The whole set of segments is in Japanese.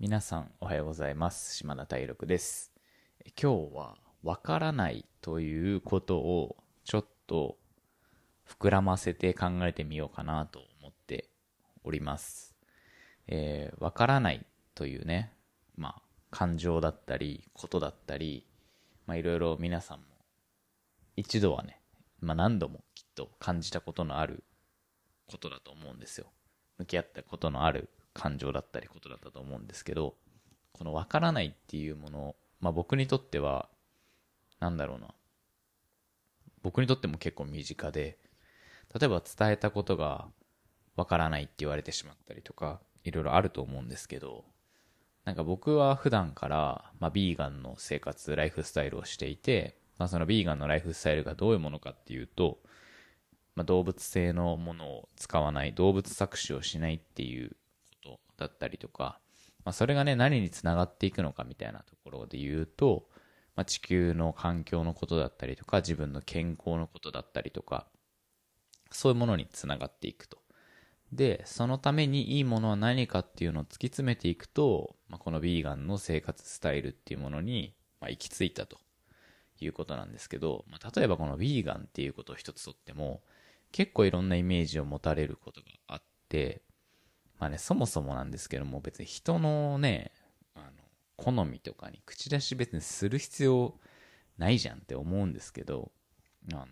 皆さんおはようございます。島田大六です。今日はわからないということをちょっと膨らませて考えてみようかなと思っております。えー、わからないというねまあ感情だったりことだったりまあいろいろ皆さんも一度はねまあ何度もきっと感じたことのあることだと思うんですよ。向き合ったことのある感情だったりことだったと思うんですけど、このわからないっていうもの、まあ僕にとっては、なんだろうな。僕にとっても結構身近で、例えば伝えたことがわからないって言われてしまったりとか、いろいろあると思うんですけど、なんか僕は普段から、まあビーガンの生活、ライフスタイルをしていて、まあそのビーガンのライフスタイルがどういうものかっていうと、まあ、動物性のものを使わない、動物搾取をしないっていうことだったりとか、まあ、それがね、何につながっていくのかみたいなところで言うと、まあ、地球の環境のことだったりとか、自分の健康のことだったりとか、そういうものにつながっていくと。で、そのためにいいものは何かっていうのを突き詰めていくと、まあ、このビーガンの生活スタイルっていうものに、まあ、行き着いたということなんですけど、まあ、例えばこのビーガンっていうことを一つとっても、結構いろんなイメージを持たれることがあって、まあね、そもそもなんですけども、別に人のね、あの、好みとかに口出し別にする必要ないじゃんって思うんですけど、あの、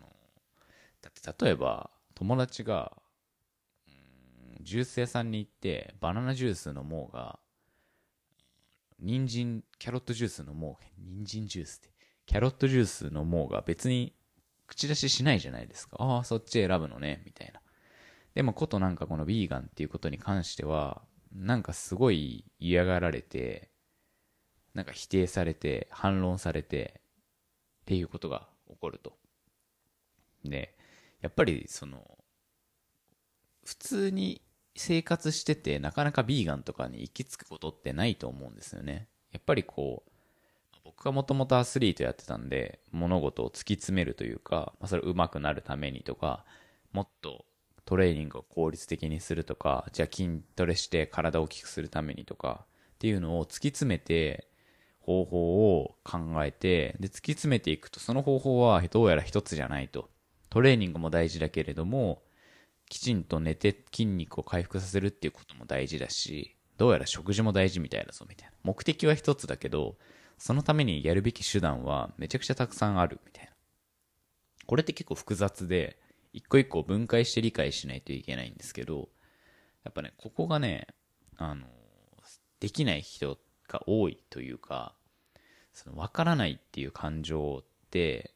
だって例えば、友達が、ジュース屋さんに行って、バナナジュース飲もうが、人参、キャロットジュース飲もう、人参ジュースって、キャロットジュース飲もうが別に口出ししないじゃないですか。ああ、そっち選ぶのね、みたいな。でも、ことなんかこのビーガンっていうことに関しては、なんかすごい嫌がられて、なんか否定されて、反論されて、っていうことが起こると。で、やっぱりその、普通に生活してて、なかなかビーガンとかに行き着くことってないと思うんですよね。やっぱりこう、僕はもともとアスリートやってたんで、物事を突き詰めるというか、まあ、それ上手くなるためにとか、もっとトレーニングを効率的にするとか、じゃあ筋トレして体を大きくするためにとか、っていうのを突き詰めて、方法を考えて、で、突き詰めていくと、その方法はどうやら一つじゃないと。トレーニングも大事だけれども、きちんと寝て筋肉を回復させるっていうことも大事だし、どうやら食事も大事みたいだぞみたいな。目的は一つだけど、そのためにやるべき手段はめちゃくちゃたくさんあるみたいな。これって結構複雑で、一個一個分解して理解しないといけないんですけど、やっぱね、ここがね、あの、できない人が多いというか、その分からないっていう感情って、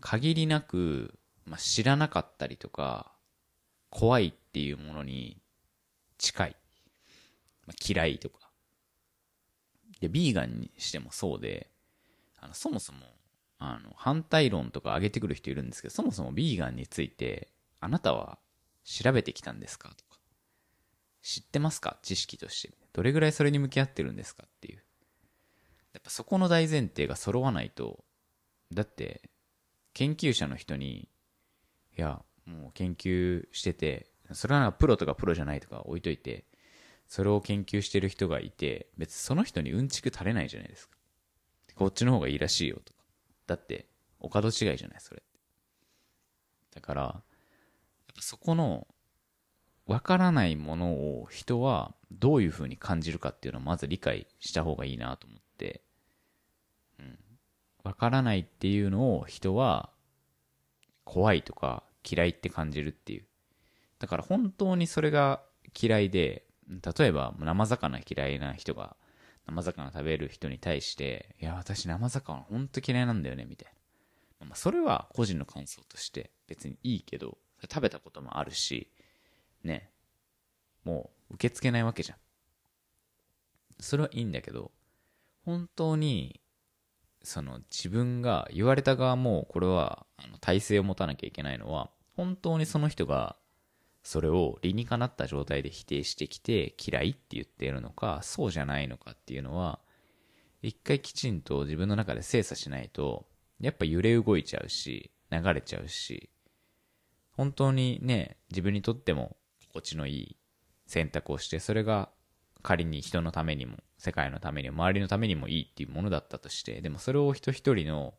限りなく、まあ、知らなかったりとか、怖いっていうものに近い。まあ、嫌いとか、で、ビーガンにしてもそうで、あの、そもそも、あの、反対論とか上げてくる人いるんですけど、そもそもビーガンについて、あなたは調べてきたんですかとか、知ってますか？知識として。どれぐらいそれに向き合ってるんですかっていう。やっぱそこの大前提が揃わないと、だって、研究者の人に、いや、もう研究してて、それはプロとかプロじゃないとか置いといて、それを研究してる人がいて、別にその人にうんちく垂れないじゃないですか。こっちの方がいいらしいよと。だって、お門違いじゃない、それ。だから、やっぱそこの、わからないものを人はどういう風に感じるかっていうのをまず理解した方がいいなと思って、うん。わからないっていうのを人は怖いとか嫌いって感じるっていう。だから本当にそれが嫌いで、例えば生魚嫌いな人が生魚食べる人に対して、いや、私生魚ほんと嫌いなんだよね、みたいな。まあ、それは個人の感想として別にいいけど、食べたこともあるし、ね、もう受け付けないわけじゃん。それはいいんだけど、本当に、その自分が言われた側もこれはあの体制を持たなきゃいけないのは、本当にその人がそれを理にかなった状態で否定してきて嫌いって言っているのか、そうじゃないのかっていうのは、一回きちんと自分の中で精査しないと、やっぱ揺れ動いちゃうし、流れちゃうし、本当にね、自分にとっても心地のいい選択をして、それが仮に人のためにも、世界のためにも、周りのためにもいいっていうものだったとして、でもそれを人一人の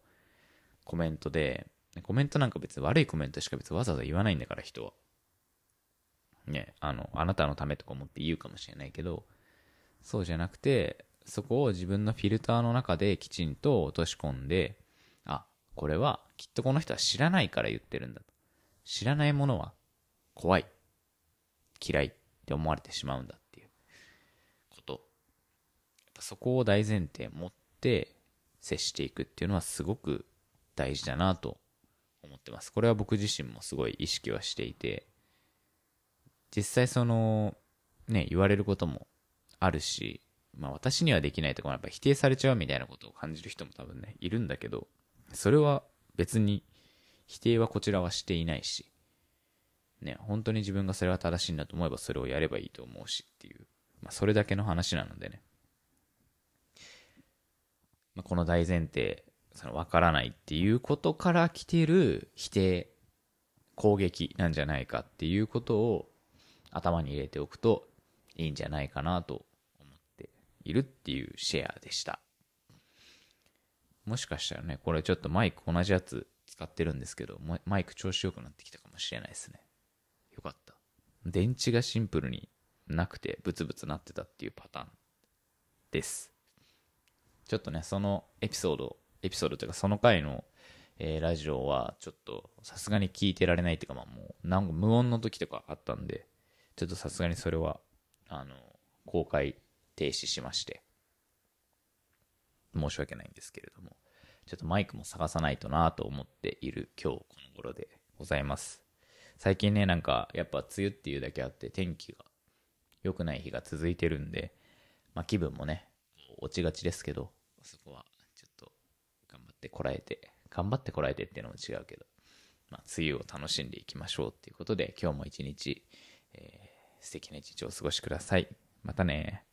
コメントで、コメントなんか別に悪いコメントしか別にわざわざ言わないんだから、人は。ね、あの、あなたのためとか思って言うかもしれないけど、そうじゃなくて、そこを自分のフィルターの中できちんと落とし込んで、あ、これはきっとこの人は知らないから言ってるんだ。知らないものは怖い、嫌いって思われてしまうんだっていうこと。そこを大前提持って接していくっていうのはすごく大事だなと思ってます。これは僕自身もすごい意識はしていて、実際その、ね、言われることもあるし、まあ私にはできないとか、やっぱ否定されちゃうみたいなことを感じる人も多分ね、いるんだけど、それは別に否定はこちらはしていないし、ね、本当に自分がそれは正しいんだと思えばそれをやればいいと思うしっていう、まあそれだけの話なのでね。まあ、この大前提、その分からないっていうことから来てる否定、攻撃なんじゃないかっていうことを頭に入れておくといいんじゃないかなと思っているっていうシェアでした。もしかしたらね、これちょっとマイク同じやつ使ってるんですけど、マイク調子良くなってきたかもしれないですね。よかった。電池がシンプルになくてブツブツなってたっていうパターンです。ちょっとね、そのエピソード、エピソードというかその回の、えー、ラジオはちょっとさすがに聞いてられないっていうかまあもうなんか無音の時とかあったんで、ちょっとさすがにそれは、あの、公開停止しまして、申し訳ないんですけれども、ちょっとマイクも探さないとなと思っている今日この頃でございます。最近ね、なんかやっぱ梅雨っていうだけあって天気が良くない日が続いてるんで、まあ気分もね、落ちがちですけど、そこはちょっと頑張ってこらえて、頑張ってこらえてっていうのも違うけど、まあ梅雨を楽しんでいきましょうっていうことで今日も一日、えー素敵な一日をお過ごしください。またね